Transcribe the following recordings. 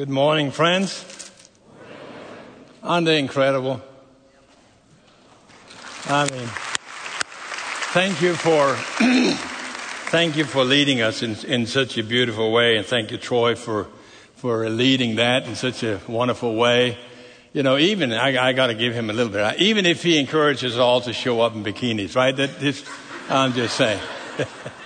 Good morning, friends. Aren't they incredible? I mean, thank you for thank you for leading us in, in such a beautiful way, and thank you, Troy, for for leading that in such a wonderful way. You know, even I, I got to give him a little bit. Even if he encourages all to show up in bikinis, right? That this, I'm just saying.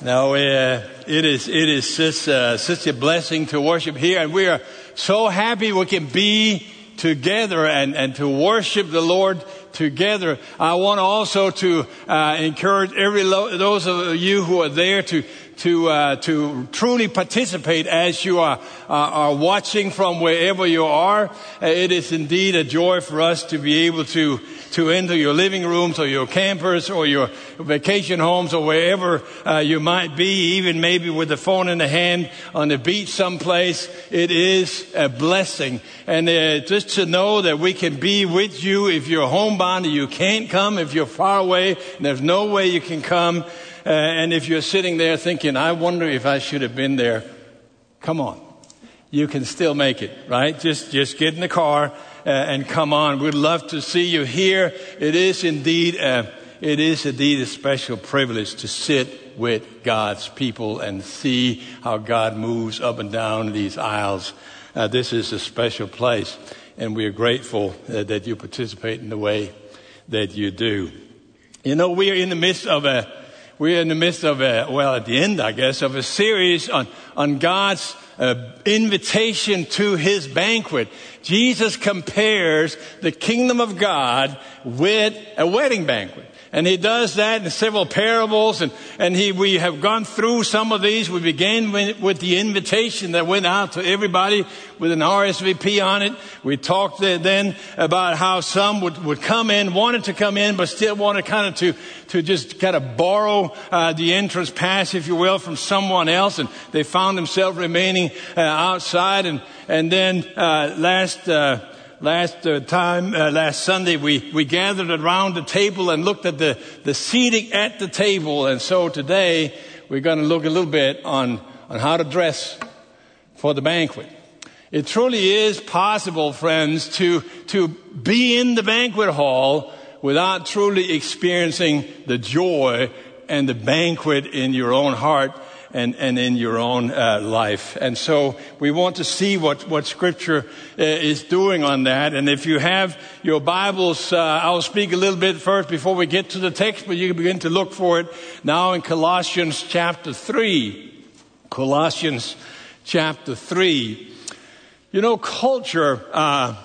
No, uh, it is it is such, uh, such a blessing to worship here, and we are so happy we can be together and, and to worship the Lord together. I want also to uh, encourage every lo- those of you who are there to to uh, to truly participate as you are uh, are watching from wherever you are. Uh, it is indeed a joy for us to be able to to enter your living rooms or your campers or your vacation homes or wherever uh, you might be, even maybe with the phone in the hand on the beach someplace. It is a blessing. And uh, just to know that we can be with you if you're homebound and you can't come, if you're far away and there's no way you can come. Uh, and if you're sitting there thinking, I wonder if I should have been there, come on. You can still make it, right? Just, just get in the car uh, and come on. We'd love to see you here. It is indeed a, it is indeed a special privilege to sit with God's people and see how God moves up and down these aisles. Uh, this is a special place, and we are grateful uh, that you participate in the way that you do. You know, we are in the midst of a we're in the midst of a, well, at the end, I guess, of a series on, on God's uh, invitation to his banquet. Jesus compares the kingdom of God with a wedding banquet. And he does that in several parables, and, and he, we have gone through some of these. We began with, the invitation that went out to everybody with an RSVP on it. We talked then about how some would, would come in, wanted to come in, but still wanted kind of to, to just kind of borrow uh, the entrance pass, if you will, from someone else, and they found themselves remaining uh, outside. And, and then uh, last uh, last uh, time, uh, last Sunday, we, we gathered around the table and looked at the, the seating at the table. And so today, we're going to look a little bit on, on how to dress for the banquet. It truly is possible, friends, to, to be in the banquet hall without truly experiencing the joy and the banquet in your own heart and, and in your own uh, life. And so we want to see what, what Scripture uh, is doing on that. And if you have your Bibles, uh, I'll speak a little bit first before we get to the text, but you can begin to look for it now in Colossians chapter 3. Colossians chapter 3. You know, culture uh,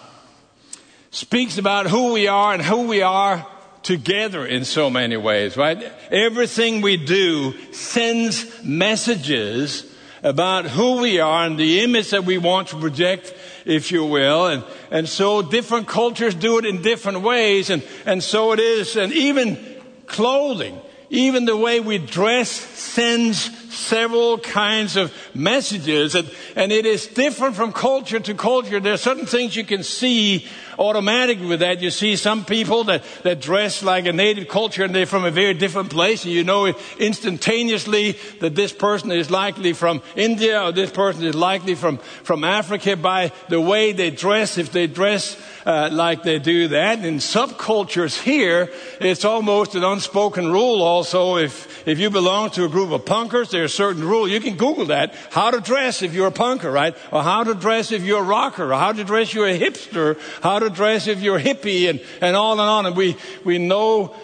speaks about who we are and who we are together in so many ways, right? Everything we do sends messages about who we are and the image that we want to project, if you will. And, and so different cultures do it in different ways. And, and so it is. And even clothing, even the way we dress sends several kinds of messages. And, and it is different from culture to culture. There are certain things you can see automatically with that. You see some people that, that dress like a native culture and they're from a very different place and you know instantaneously that this person is likely from India or this person is likely from, from Africa by the way they dress. If they dress uh, like they do that. In subcultures here, it's almost an unspoken rule also. If, if you belong to a group of punkers, there's a certain rule. You can Google that. How to dress if you're a punker, right? Or how to dress if you're a rocker, or how to dress if you're a hipster, how to dress if you're hippie, and, and on and on. And we, we know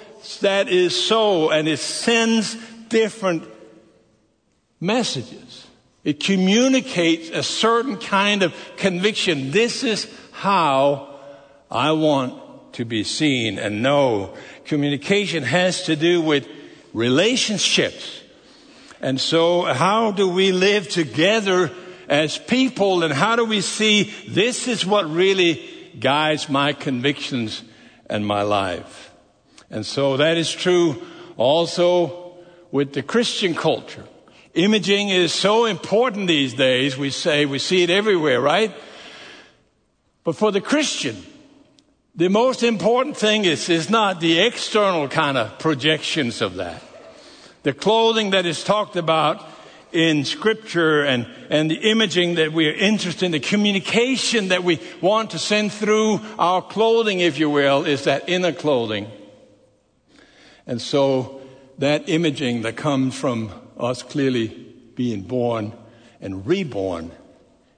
that is so, and it sends different messages. It communicates a certain kind of conviction. This is how I want to be seen and know. Communication has to do with relationships. And so how do we live together as people and how do we see this is what really guides my convictions and my life? And so that is true also with the Christian culture. Imaging is so important these days. We say, we see it everywhere, right? But for the Christian, the most important thing is, is not the external kind of projections of that. The clothing that is talked about in scripture and, and the imaging that we are interested in, the communication that we want to send through our clothing, if you will, is that inner clothing. And so that imaging that comes from us clearly being born and reborn,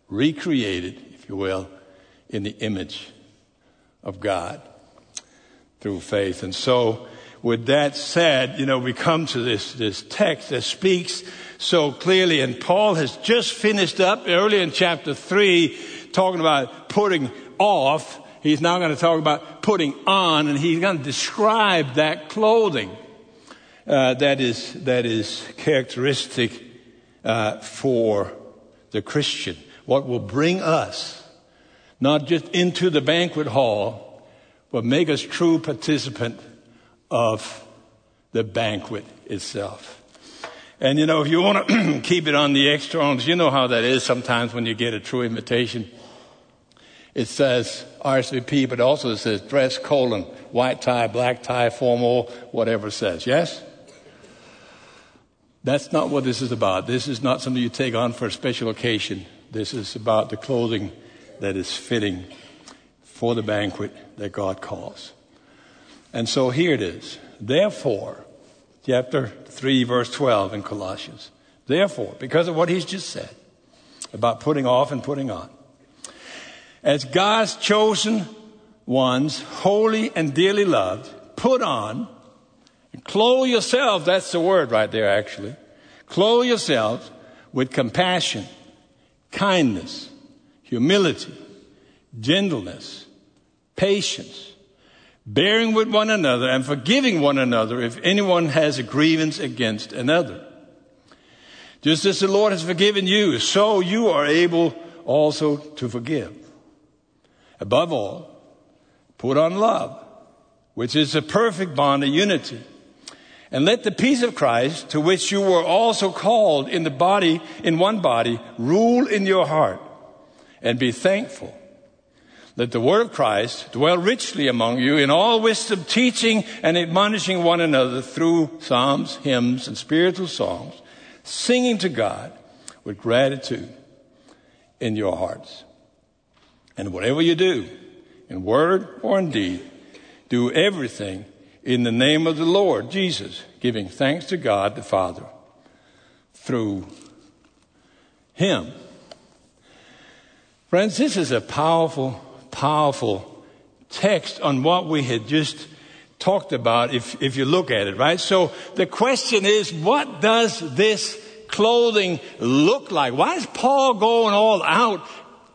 recreated, if you will, in the image of God through faith. And so with that said, you know, we come to this, this text that speaks so clearly. And Paul has just finished up early in chapter three talking about putting off. He's now going to talk about putting on, and he's going to describe that clothing uh, that is that is characteristic uh, for the Christian. What will bring us not just into the banquet hall, but make us true participant of the banquet itself. And you know, if you want to keep it on the externals, you know how that is sometimes when you get a true invitation. It says RSVP, but also it says dress colon, white tie, black tie, formal, whatever it says. Yes? That's not what this is about. This is not something you take on for a special occasion. This is about the clothing that is fitting for the banquet that God calls. And so here it is. Therefore, chapter 3, verse 12 in Colossians. Therefore, because of what he's just said about putting off and putting on, as God's chosen ones, holy and dearly loved, put on, clothe yourselves, that's the word right there actually, clothe yourselves with compassion, kindness, humility, gentleness, patience, bearing with one another and forgiving one another if anyone has a grievance against another. Just as the Lord has forgiven you, so you are able also to forgive. Above all, put on love, which is a perfect bond of unity. And let the peace of Christ, to which you were also called in the body, in one body, rule in your heart and be thankful. Let the word of Christ dwell richly among you in all wisdom, teaching and admonishing one another through psalms, hymns, and spiritual songs, singing to God with gratitude in your hearts. And whatever you do, in word or in deed, do everything in the name of the Lord Jesus, giving thanks to God the Father through Him. Friends, this is a powerful powerful text on what we had just talked about if, if you look at it, right? So the question is, what does this clothing look like? Why is Paul going all out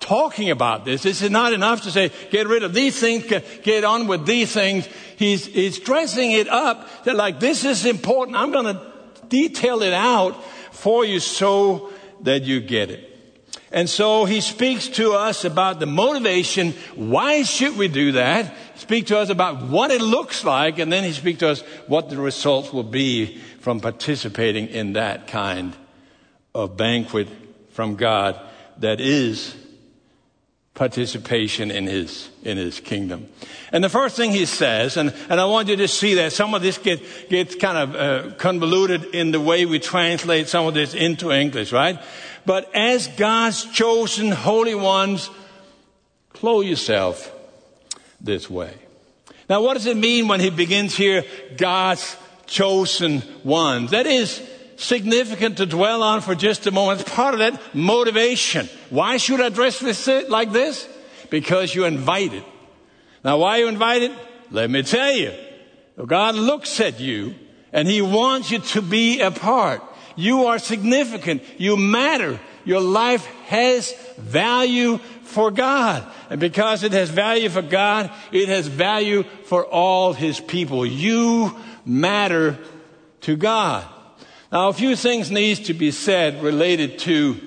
talking about this? Is not enough to say, get rid of these things, get on with these things. He's, he's dressing it up that like, this is important. I'm going to detail it out for you so that you get it. And so he speaks to us about the motivation. Why should we do that? Speak to us about what it looks like, and then he speaks to us what the results will be from participating in that kind of banquet from God that is participation in his in his kingdom. And the first thing he says, and, and I want you to see that some of this get, gets kind of uh, convoluted in the way we translate some of this into English, right? But as God's chosen holy ones, clothe yourself this way. Now, what does it mean when he begins here, God's chosen ones? That is significant to dwell on for just a moment. It's part of that motivation. Why should I dress this like this? Because you're invited. Now, why are you invited? Let me tell you. God looks at you and he wants you to be a part. You are significant. You matter. Your life has value for God. And because it has value for God, it has value for all His people. You matter to God. Now, a few things needs to be said related to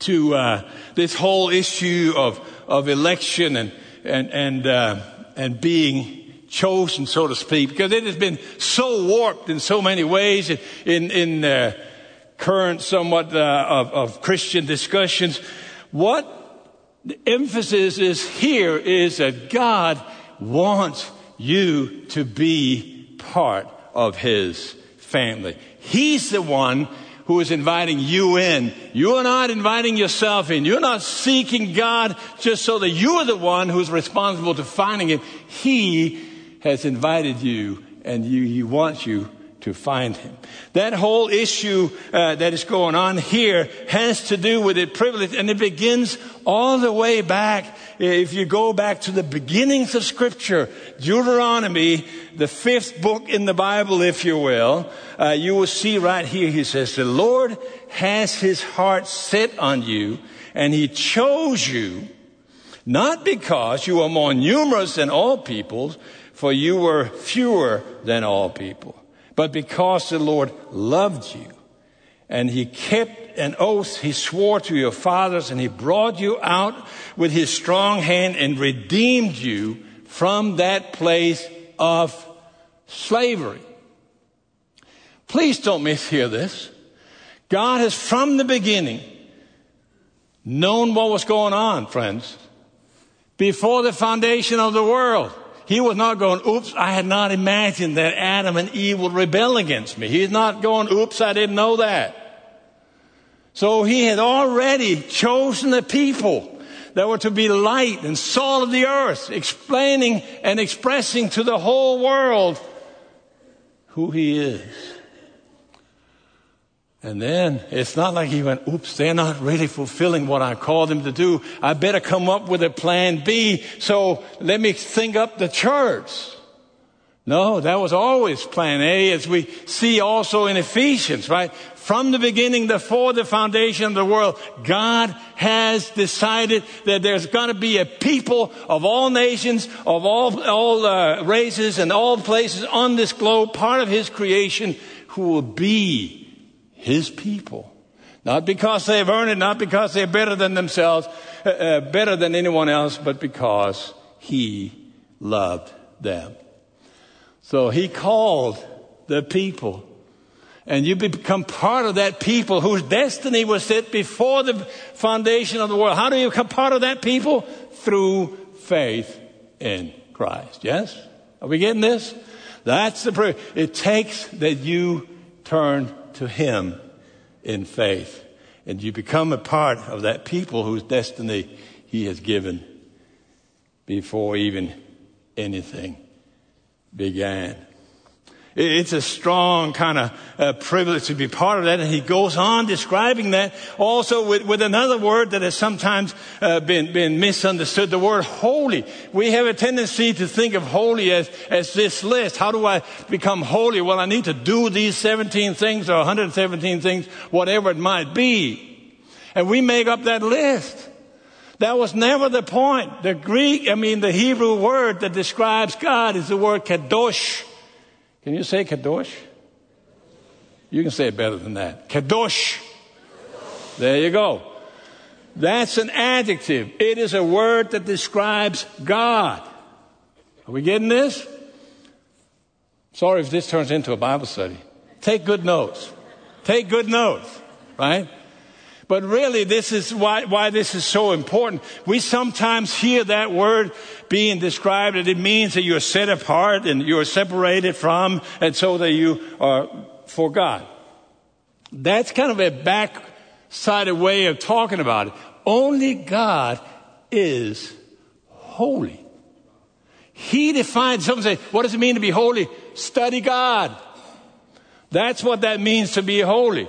to uh, this whole issue of of election and and and uh, and being chosen, so to speak, because it has been so warped in so many ways in, in, uh, current somewhat uh, of, of Christian discussions. What the emphasis is here is that God wants you to be part of His family. He's the one who is inviting you in. You are not inviting yourself in. You're not seeking God just so that you are the one who's responsible to finding Him. He has invited you and you, He wants you to find him. That whole issue uh, that is going on here has to do with the privilege, and it begins all the way back. If you go back to the beginnings of Scripture, Deuteronomy, the fifth book in the Bible, if you will, uh, you will see right here. He says, "The Lord has His heart set on you, and He chose you." Not because you are more numerous than all peoples, for you were fewer than all people but because the Lord loved you and he kept an oath he swore to your fathers and he brought you out with his strong hand and redeemed you from that place of slavery. Please don't mishear this. God has from the beginning known what was going on, friends, before the foundation of the world. He was not going, oops, I had not imagined that Adam and Eve would rebel against me. He's not going, oops, I didn't know that. So he had already chosen the people that were to be light and salt of the earth, explaining and expressing to the whole world who he is. And then it's not like he went, oops, they're not really fulfilling what I called them to do. I better come up with a plan B. So let me think up the church. No, that was always plan A as we see also in Ephesians, right? From the beginning, before the foundation of the world, God has decided that there's going to be a people of all nations, of all, all uh, races and all places on this globe, part of His creation, who will be his people. Not because they've earned it, not because they're better than themselves, uh, uh, better than anyone else, but because He loved them. So He called the people. And you become part of that people whose destiny was set before the foundation of the world. How do you become part of that people? Through faith in Christ. Yes? Are we getting this? That's the prayer. It takes that you turn to Him in faith. And you become a part of that people whose destiny He has given before even anything began. It's a strong kind of uh, privilege to be part of that. And he goes on describing that also with, with another word that has sometimes uh, been, been misunderstood, the word holy. We have a tendency to think of holy as, as this list. How do I become holy? Well, I need to do these 17 things or 117 things, whatever it might be. And we make up that list. That was never the point. The Greek, I mean, the Hebrew word that describes God is the word kadosh. Can you say kadosh? You can say it better than that. Kadosh. There you go. That's an adjective. It is a word that describes God. Are we getting this? Sorry if this turns into a Bible study. Take good notes. Take good notes, right? But really, this is why, why this is so important. We sometimes hear that word being described and it means that you're set apart and you're separated from and so that you are for God. That's kind of a backsided way of talking about it. Only God is holy. He defines, some say, what does it mean to be holy? Study God. That's what that means to be holy.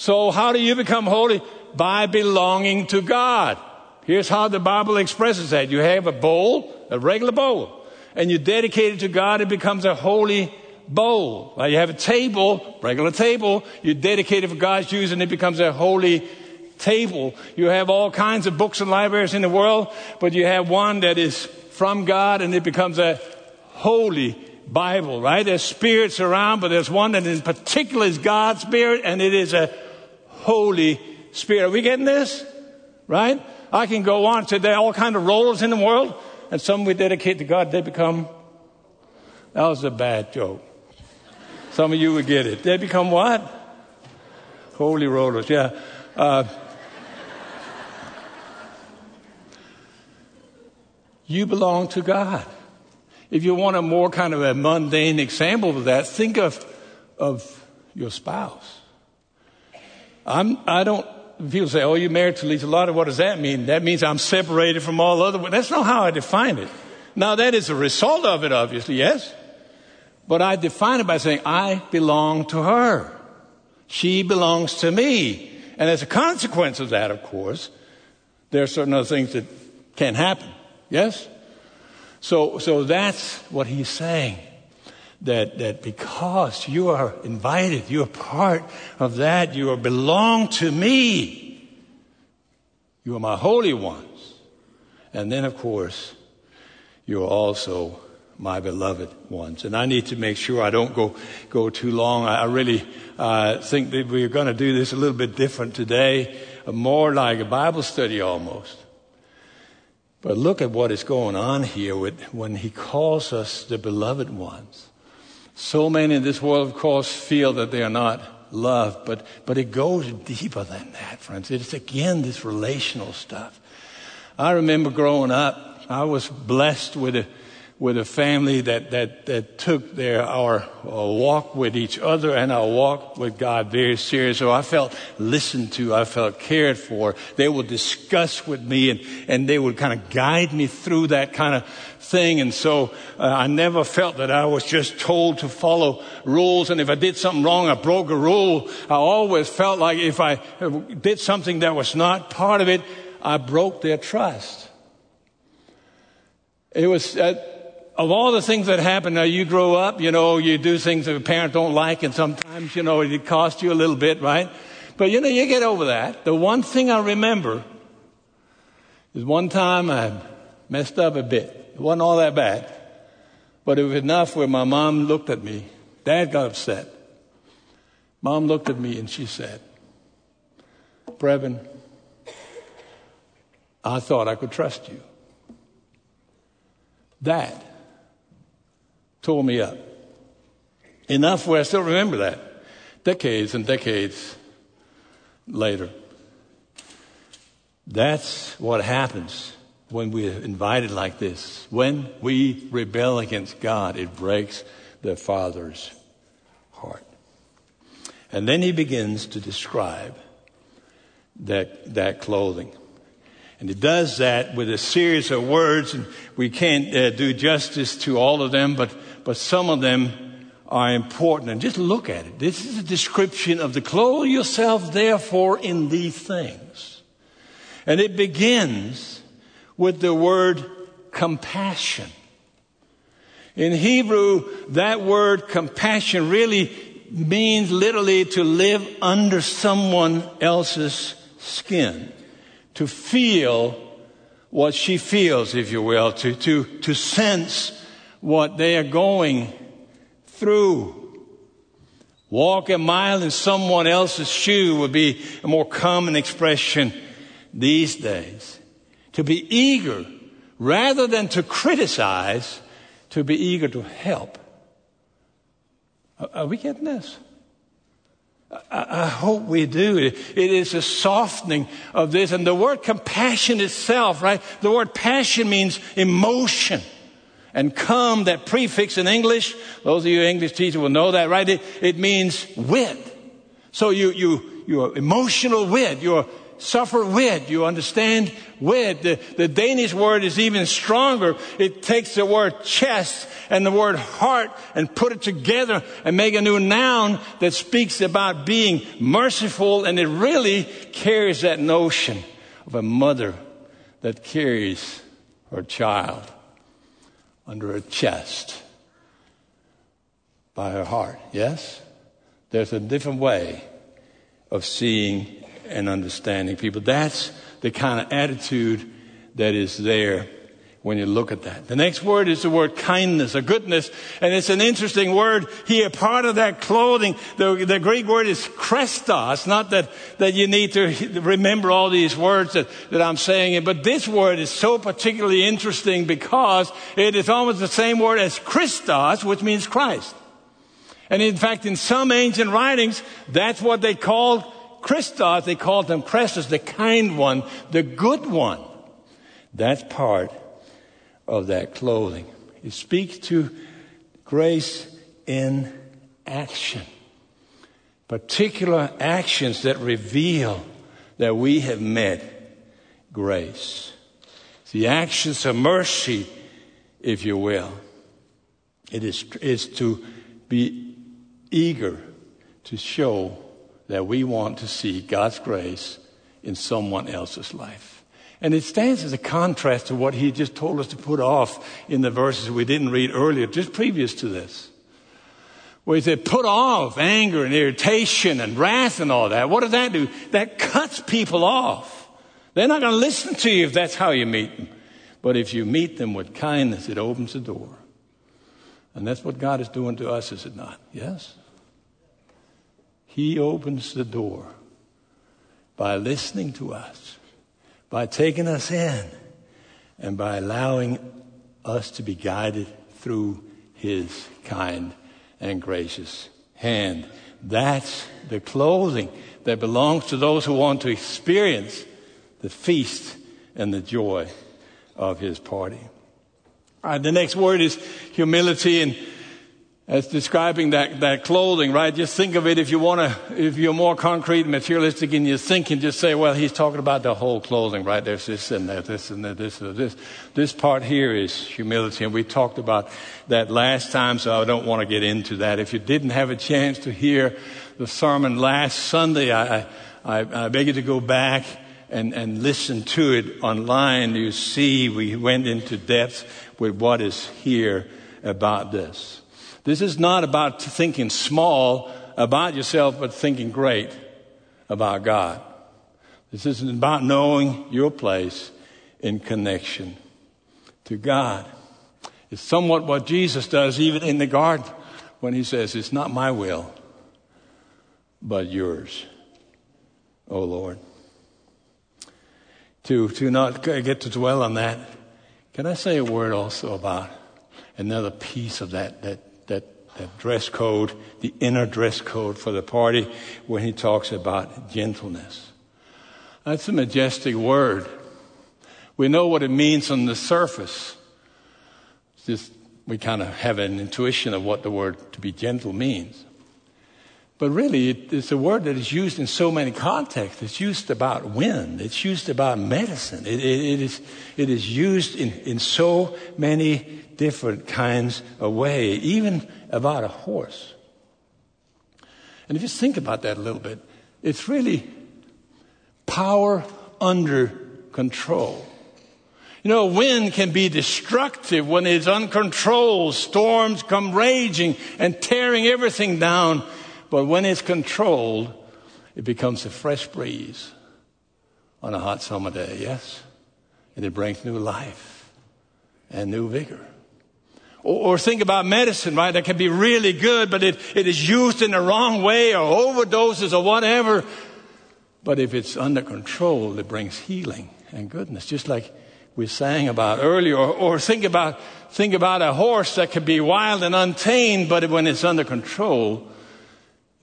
So how do you become holy? By belonging to God. Here's how the Bible expresses that. You have a bowl, a regular bowl, and you dedicate it to God, it becomes a holy bowl. Well, you have a table, regular table, you dedicate it for God's use and it becomes a holy table. You have all kinds of books and libraries in the world, but you have one that is from God and it becomes a holy Bible, right? There's spirits around, but there's one that in particular is God's spirit and it is a Holy Spirit. Are we getting this? Right? I can go on today, all kind of rollers in the world, and some we dedicate to God, they become, that was a bad joke. Some of you would get it. They become what? Holy rollers, yeah. Uh, you belong to God. If you want a more kind of a mundane example of that, think of, of your spouse. I'm, I don't, people say, oh, you're married to Lisa Lotta. What does that mean? That means I'm separated from all other women. That's not how I define it. Now, that is a result of it, obviously, yes. But I define it by saying, I belong to her. She belongs to me. And as a consequence of that, of course, there are certain other things that can happen. Yes? So, so that's what he's saying. That, that because you are invited, you are part of that, you are belong to me. You are my holy ones. And then, of course, you are also my beloved ones. And I need to make sure I don't go, go too long. I, I really uh, think that we're going to do this a little bit different today, more like a Bible study almost. But look at what is going on here with, when he calls us the beloved ones. So many in this world, of course, feel that they are not loved, but, but it goes deeper than that, friends. It's again this relational stuff. I remember growing up, I was blessed with a with a family that, that, that took their, our, our walk with each other and our walk with God very serious. So I felt listened to. I felt cared for. They would discuss with me and, and they would kind of guide me through that kind of thing. And so uh, I never felt that I was just told to follow rules. And if I did something wrong, I broke a rule. I always felt like if I did something that was not part of it, I broke their trust. It was, uh, of all the things that happen, now you grow up, you know, you do things that a parent don't like, and sometimes, you know, it costs you a little bit, right? But you know, you get over that. The one thing I remember is one time I messed up a bit. It wasn't all that bad, but it was enough where my mom looked at me. Dad got upset. Mom looked at me and she said, Brevin, I thought I could trust you. That tore me up. Enough where I still remember that decades and decades later. That's what happens when we're invited like this. When we rebel against God, it breaks the Father's heart. And then he begins to describe that, that clothing. And he does that with a series of words, and we can't uh, do justice to all of them, but but some of them are important. And just look at it. This is a description of the clothe yourself, therefore, in these things. And it begins with the word compassion. In Hebrew, that word compassion really means literally to live under someone else's skin, to feel what she feels, if you will, to, to, to sense what they are going through. Walk a mile in someone else's shoe would be a more common expression these days. To be eager, rather than to criticize, to be eager to help. Are we getting this? I, hope we do. It is a softening of this. And the word compassion itself, right? The word passion means emotion. And come, that prefix in English, those of you English teachers will know that, right? It, it means wit. So you, you, you're emotional wit. You're suffer with, You understand With. The, the Danish word is even stronger. It takes the word chest and the word heart and put it together and make a new noun that speaks about being merciful. And it really carries that notion of a mother that carries her child under her chest by her heart. Yes? There's a different way of seeing and understanding people. That's the kind of attitude that is there when you look at that. The next word is the word kindness or goodness, and it's an interesting word here. Part of that clothing, the, the Greek word is chrestos. Not that, that you need to remember all these words that, that I'm saying, but this word is so particularly interesting because it is almost the same word as Christos, which means Christ. And in fact, in some ancient writings, that's what they called Christos. They called him Chrestus, the kind one, the good one. That's part of that clothing. It speaks to grace in action. particular actions that reveal that we have met grace. The actions of mercy, if you will. It is, is to be eager to show that we want to see God's grace in someone else's life. And it stands as a contrast to what he just told us to put off in the verses we didn't read earlier, just previous to this. Where he said, put off anger and irritation and wrath and all that. What does that do? That cuts people off. They're not going to listen to you if that's how you meet them. But if you meet them with kindness, it opens the door. And that's what God is doing to us, is it not? Yes? He opens the door by listening to us, by taking us in, and by allowing us to be guided through His kind and gracious hand. That's the clothing that belongs to those who want to experience the feast and the joy of his party. All right, the next word is humility, and as describing that, that clothing, right? Just think of it if you want to, if you're more concrete and materialistic in your thinking, just say, well, he's talking about the whole clothing, right? There's this and that, this and that, this and this. This part here is humility, and we talked about that last time, so I don't want to get into that. If you didn't have a chance to hear the sermon last Sunday, I, I, I beg you to go back and, and listen to it online, you see we went into depth with what is here about this. This is not about thinking small about yourself, but thinking great about God. This isn't about knowing your place in connection to God. It's somewhat what Jesus does even in the garden when he says, It's not my will, but yours, O Lord to, to not get to dwell on that, can I say a word also about another piece of that, that, that, that dress code, the inner dress code for the party, when he talks about gentleness? That's a majestic word. We know what it means on the surface. It's just we kind of have an intuition of what the word to be gentle means. But really, it's a word that is used in so many contexts. It's used about wind. It's used about medicine. It, it, it, is, it is used in, in so many different kinds of way, even about a horse. And if you think about that a little bit, it's really power under control. You know, wind can be destructive when it's uncontrolled. Storms come raging and tearing everything down but when it's controlled, it becomes a fresh breeze on a hot summer day, yes? And it brings new life and new vigor. Or, or, think about medicine, right? That can be really good, but it, it is used in the wrong way or overdoses or whatever. But if it's under control, it brings healing and goodness, just like we sang about earlier. Or, or think about, think about a horse that can be wild and untamed, but when it's under control,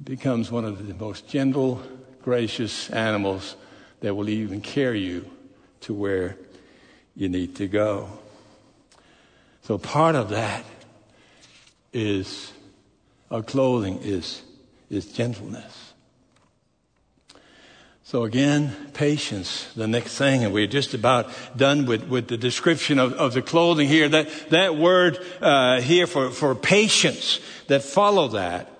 becomes one of the most gentle, gracious animals that will even carry you to where you need to go. So part of that is our clothing is, is gentleness. So again, patience, the next thing, and we're just about done with, with the description of, of the clothing here. That, that word uh, here for, for patience that follow that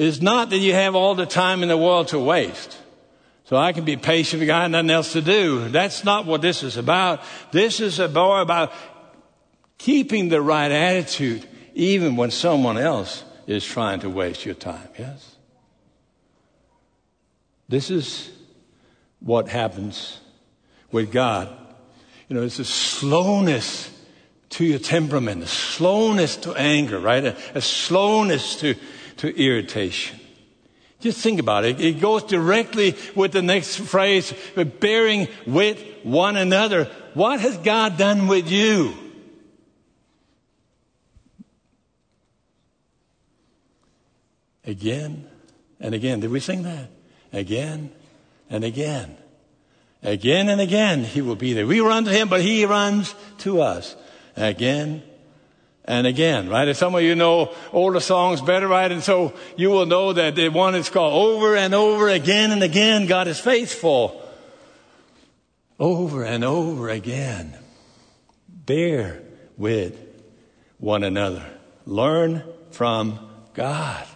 is not that you have all the time in the world to waste. So I can be patient if I have nothing else to do. That's not what this is about. This is about keeping the right attitude even when someone else is trying to waste your time. Yes? This is what happens with God. You know, it's a slowness to your temperament, a slowness to anger, right? A, a slowness to, to irritation. Just think about it. It goes directly with the next phrase, bearing with one another. What has God done with you? Again and again. Did we sing that? Again and again. Again and again, He will be there. We run to Him, but He runs to us. Again and again, right? If some of you know older songs better, right? And so you will know that the one is called over and over again and again, God is faithful. Over and over again. Bear with one another. Learn from God.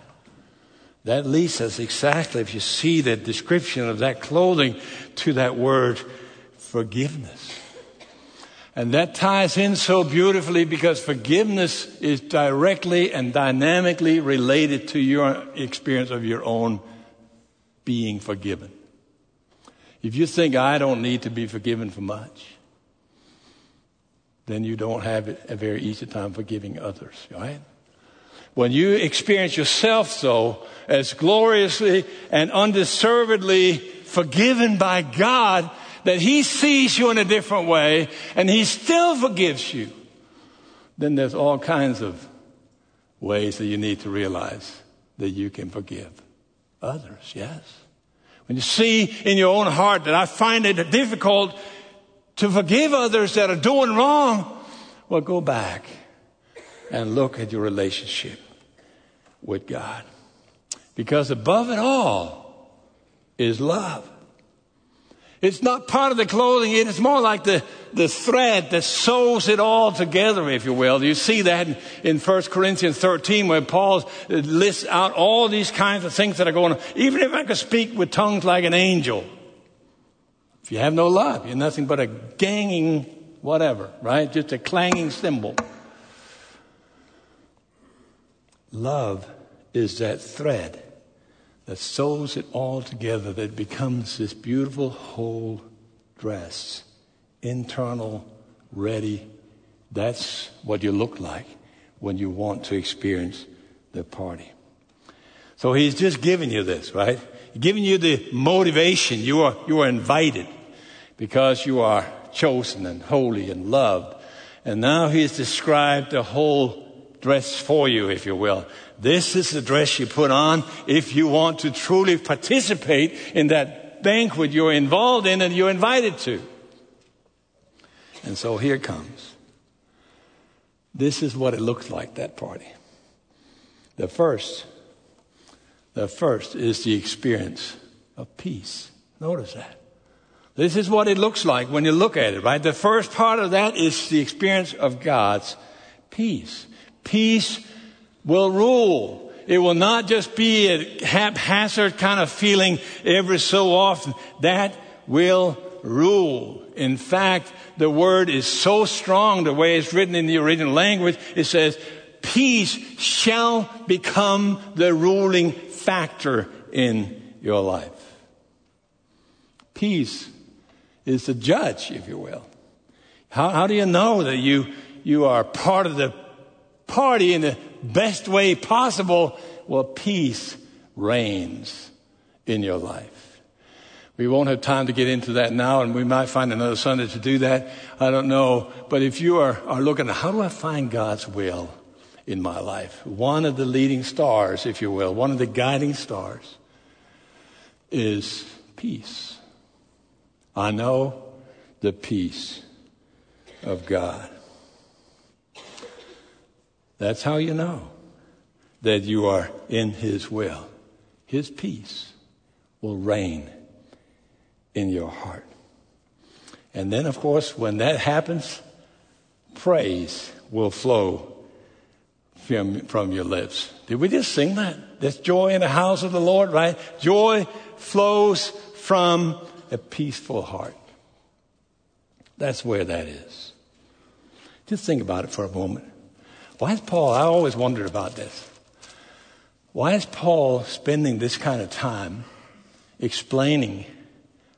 That leads us exactly, if you see the description of that clothing, to that word forgiveness. And that ties in so beautifully because forgiveness is directly and dynamically related to your experience of your own being forgiven. If you think I don't need to be forgiven for much, then you don't have a very easy time forgiving others, right? When you experience yourself, though, as gloriously and undeservedly forgiven by God, that He sees you in a different way and He still forgives you, then there's all kinds of ways that you need to realize that you can forgive others, yes? When you see in your own heart that I find it difficult to forgive others that are doing wrong, well, go back and look at your relationship with God. Because above it all is love. It's not part of the clothing, it is more like the, the thread that sews it all together, if you will. You see that in 1 Corinthians 13 where Paul lists out all these kinds of things that are going on. Even if I could speak with tongues like an angel, if you have no love, you're nothing but a ganging whatever, right? Just a clanging cymbal. Love is that thread that sews it all together, that becomes this beautiful whole dress, internal, ready. That's what you look like when you want to experience the party. So he's just giving you this, right? Giving you the motivation. You are, you are invited because you are chosen and holy and loved. And now he's described the whole dress for you, if you will. This is the dress you put on if you want to truly participate in that banquet you're involved in and you're invited to. And so here comes. This is what it looked like, that party. The first, the first is the experience of peace. Notice that. This is what it looks like when you look at it, right? The first part of that is the experience of God's peace. Peace will rule. It will not just be a haphazard kind of feeling every so often. That will rule. In fact, the word is so strong the way it's written in the original language. It says, peace shall become the ruling factor in your life. Peace is the judge, if you will. How, how do you know that you, you are part of the party in the best way possible, well, peace reigns in your life. We won't have time to get into that now, and we might find another Sunday to do that. I don't know. But if you are, are looking at how do I find God's will in my life, one of the leading stars, if you will, one of the guiding stars is peace. I know the peace of God. That's how you know that you are in His will. His peace will reign in your heart. And then, of course, when that happens, praise will flow from, from your lips. Did we just sing that? There's joy in the house of the Lord, right? Joy flows from a peaceful heart. That's where that is. Just think about it for a moment. Why is Paul, I always wondered about this. Why is Paul spending this kind of time explaining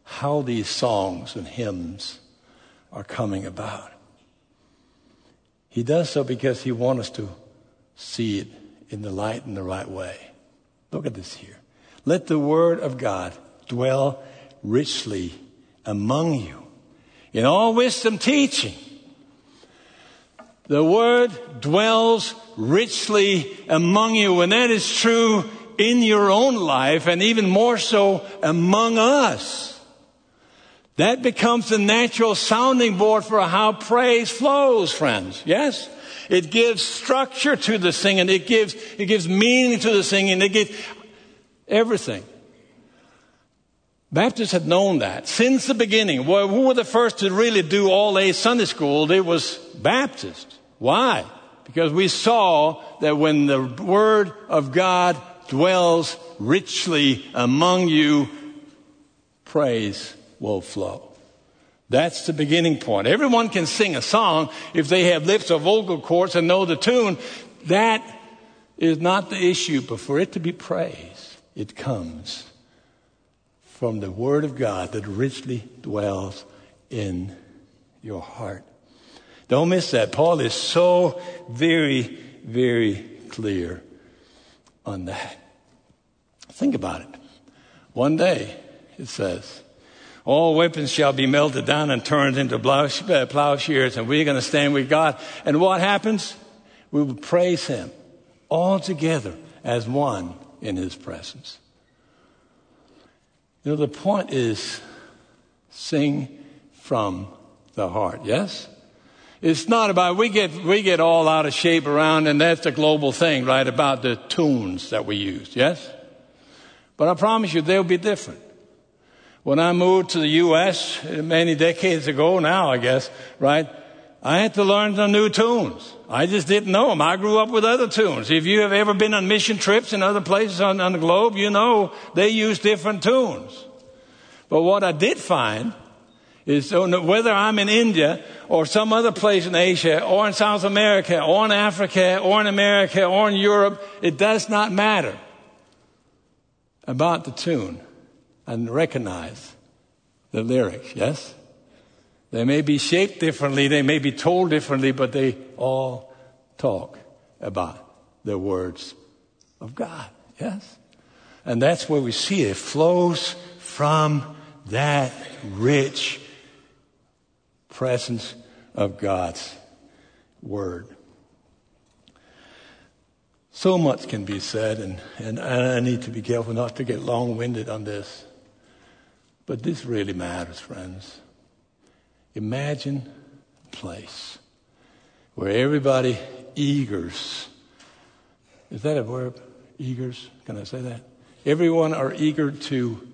how these songs and hymns are coming about? He does so because he wants us to see it in the light in the right way. Look at this here. Let the word of God dwell richly among you in all wisdom teaching the word dwells richly among you, and that is true in your own life and even more so among us. That becomes the natural sounding board for how praise flows, friends. Yes? It gives structure to the singing. It gives, it gives meaning to the singing. It gives everything. Baptists had known that since the beginning. Well, who were the first to really do all A Sunday school? It was Baptists. Why? Because we saw that when the Word of God dwells richly among you, praise will flow. That's the beginning point. Everyone can sing a song if they have lips or vocal cords and know the tune. That is not the issue, but for it to be praise, it comes from the Word of God that richly dwells in your heart. Don't miss that. Paul is so very, very clear on that. Think about it. One day, it says, all weapons shall be melted down and turned into uh, plowshares, and we're going to stand with God. And what happens? We will praise Him all together as one in His presence. You know, the point is sing from the heart, yes? It's not about, we get, we get all out of shape around, and that's a global thing, right? About the tunes that we use, yes? But I promise you, they'll be different. When I moved to the U.S. Uh, many decades ago now, I guess, right? I had to learn some new tunes. I just didn't know them. I grew up with other tunes. If you have ever been on mission trips in other places on, on the globe, you know they use different tunes. But what I did find is so whether I'm in India or some other place in Asia or in South America or in Africa or in America or in Europe, it does not matter about the tune and recognize the lyrics, yes? They may be shaped differently, they may be told differently, but they all talk about the words of God, yes? And that's where we see it. It flows from that rich presence of God's Word. So much can be said, and, and I need to be careful not to get long winded on this. But this really matters, friends. Imagine a place where everybody eagers. Is that a verb? Eagers? Can I say that? Everyone are eager to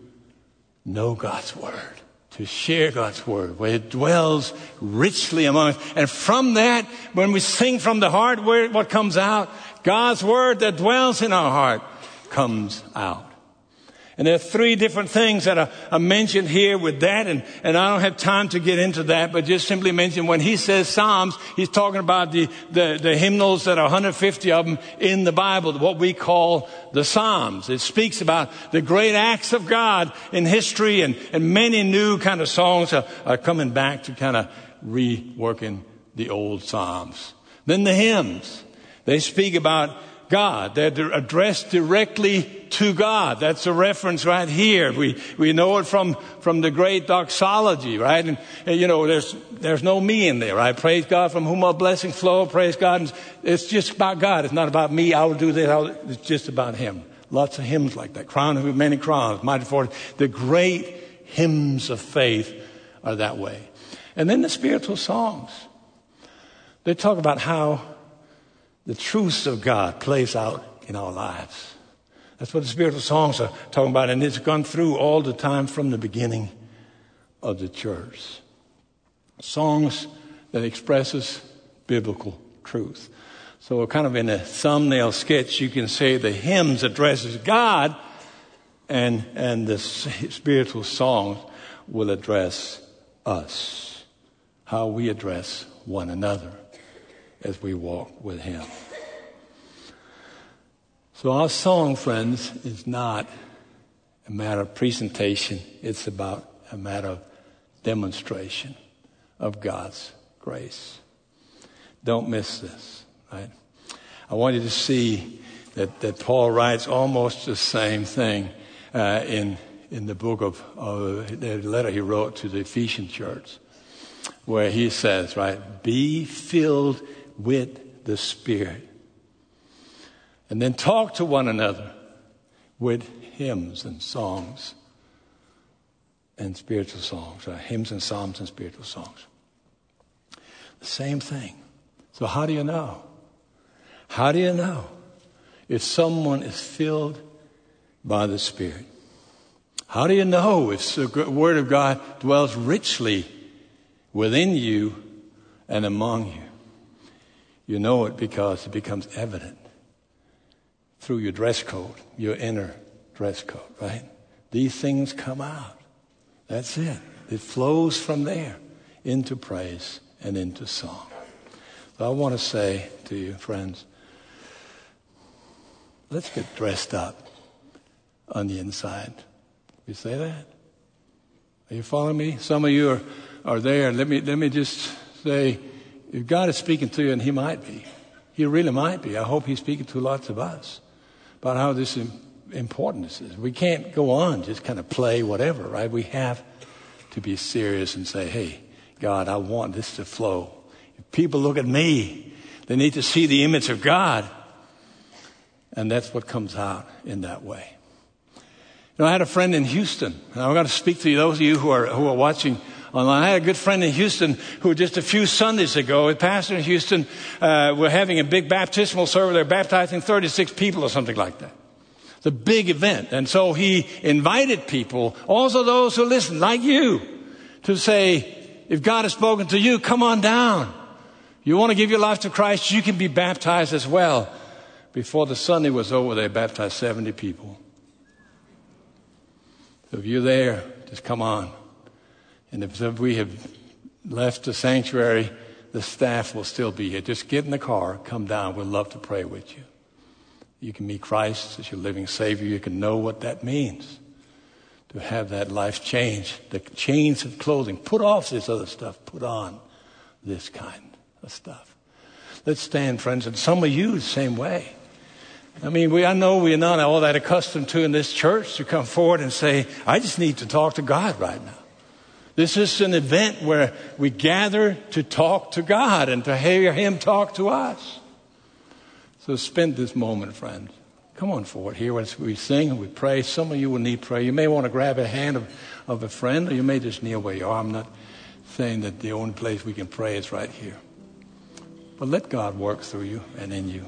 know God's Word, to share God's Word, where it dwells richly among us. And from that, when we sing from the heart, where, what comes out? God's Word that dwells in our heart comes out. And there are three different things that are, are, mentioned here with that, and, and I don't have time to get into that, but just simply mention when he says Psalms, he's talking about the, the, the hymnals that are 150 of them in the Bible, what we call the Psalms. It speaks about the great acts of God in history, and, and many new kind of songs are, are coming back to kind of reworking the old Psalms. Then the hymns. They speak about God. They're addressed directly to God. That's a reference right here. We, we know it from, from the great doxology, right? And, and, you know, there's, there's no me in there, right? Praise God from whom all blessings flow. Praise God. And it's just about God. It's not about me. I will do this. I'll, it's just about Him. Lots of hymns like that. Crown of many crowns, mighty for The great hymns of faith are that way. And then the spiritual songs. They talk about how the truths of God plays out in our lives. That's what the spiritual songs are talking about, and it's gone through all the time from the beginning of the church. Songs that expresses biblical truth. So kind of in a thumbnail sketch, you can say the hymns addresses God and, and the spiritual songs will address us, how we address one another as we walk with Him. So, our song, friends, is not a matter of presentation, it's about a matter of demonstration of God's grace. Don't miss this, right? I want you to see that, that Paul writes almost the same thing uh, in, in the book of, of the letter he wrote to the Ephesian church, where he says, right, be filled with the Spirit. And then talk to one another with hymns and songs and spiritual songs, or hymns and psalms and spiritual songs. The same thing. So, how do you know? How do you know if someone is filled by the Spirit? How do you know if the Word of God dwells richly within you and among you? You know it because it becomes evident through your dress code, your inner dress code, right? These things come out. That's it. It flows from there into praise and into song. So I want to say to you, friends, let's get dressed up on the inside. You say that? Are you following me? Some of you are, are there. Let me, let me just say, if God is speaking to you, and He might be, He really might be. I hope He's speaking to lots of us about how this important this is. We can't go on just kind of play whatever, right? We have to be serious and say, hey, God, I want this to flow. If people look at me, they need to see the image of God. And that's what comes out in that way. You know, I had a friend in Houston, and I'm going to speak to those of you who are, who are watching online. I had a good friend in Houston who just a few Sundays ago, a pastor in Houston, uh, were having a big baptismal service. They're baptizing 36 people or something like that. It's a big event. And so he invited people, also those who listen, like you, to say, if God has spoken to you, come on down. You want to give your life to Christ, you can be baptized as well. Before the Sunday was over, they baptized 70 people. So if you're there, just come on. And if we have left the sanctuary, the staff will still be here. Just get in the car, come down. We'd love to pray with you. You can meet Christ as your living Savior. You can know what that means to have that life change. The chains of clothing. Put off this other stuff. Put on this kind of stuff. Let's stand, friends. And some of you the same way. I mean, we, I know we're not all that accustomed to in this church to come forward and say, I just need to talk to God right now. This is an event where we gather to talk to God and to hear Him talk to us. So spend this moment, friends. Come on forward here as we sing and we pray. Some of you will need prayer. You may want to grab a hand of, of a friend or you may just kneel where you are. I'm not saying that the only place we can pray is right here. But let God work through you and in you.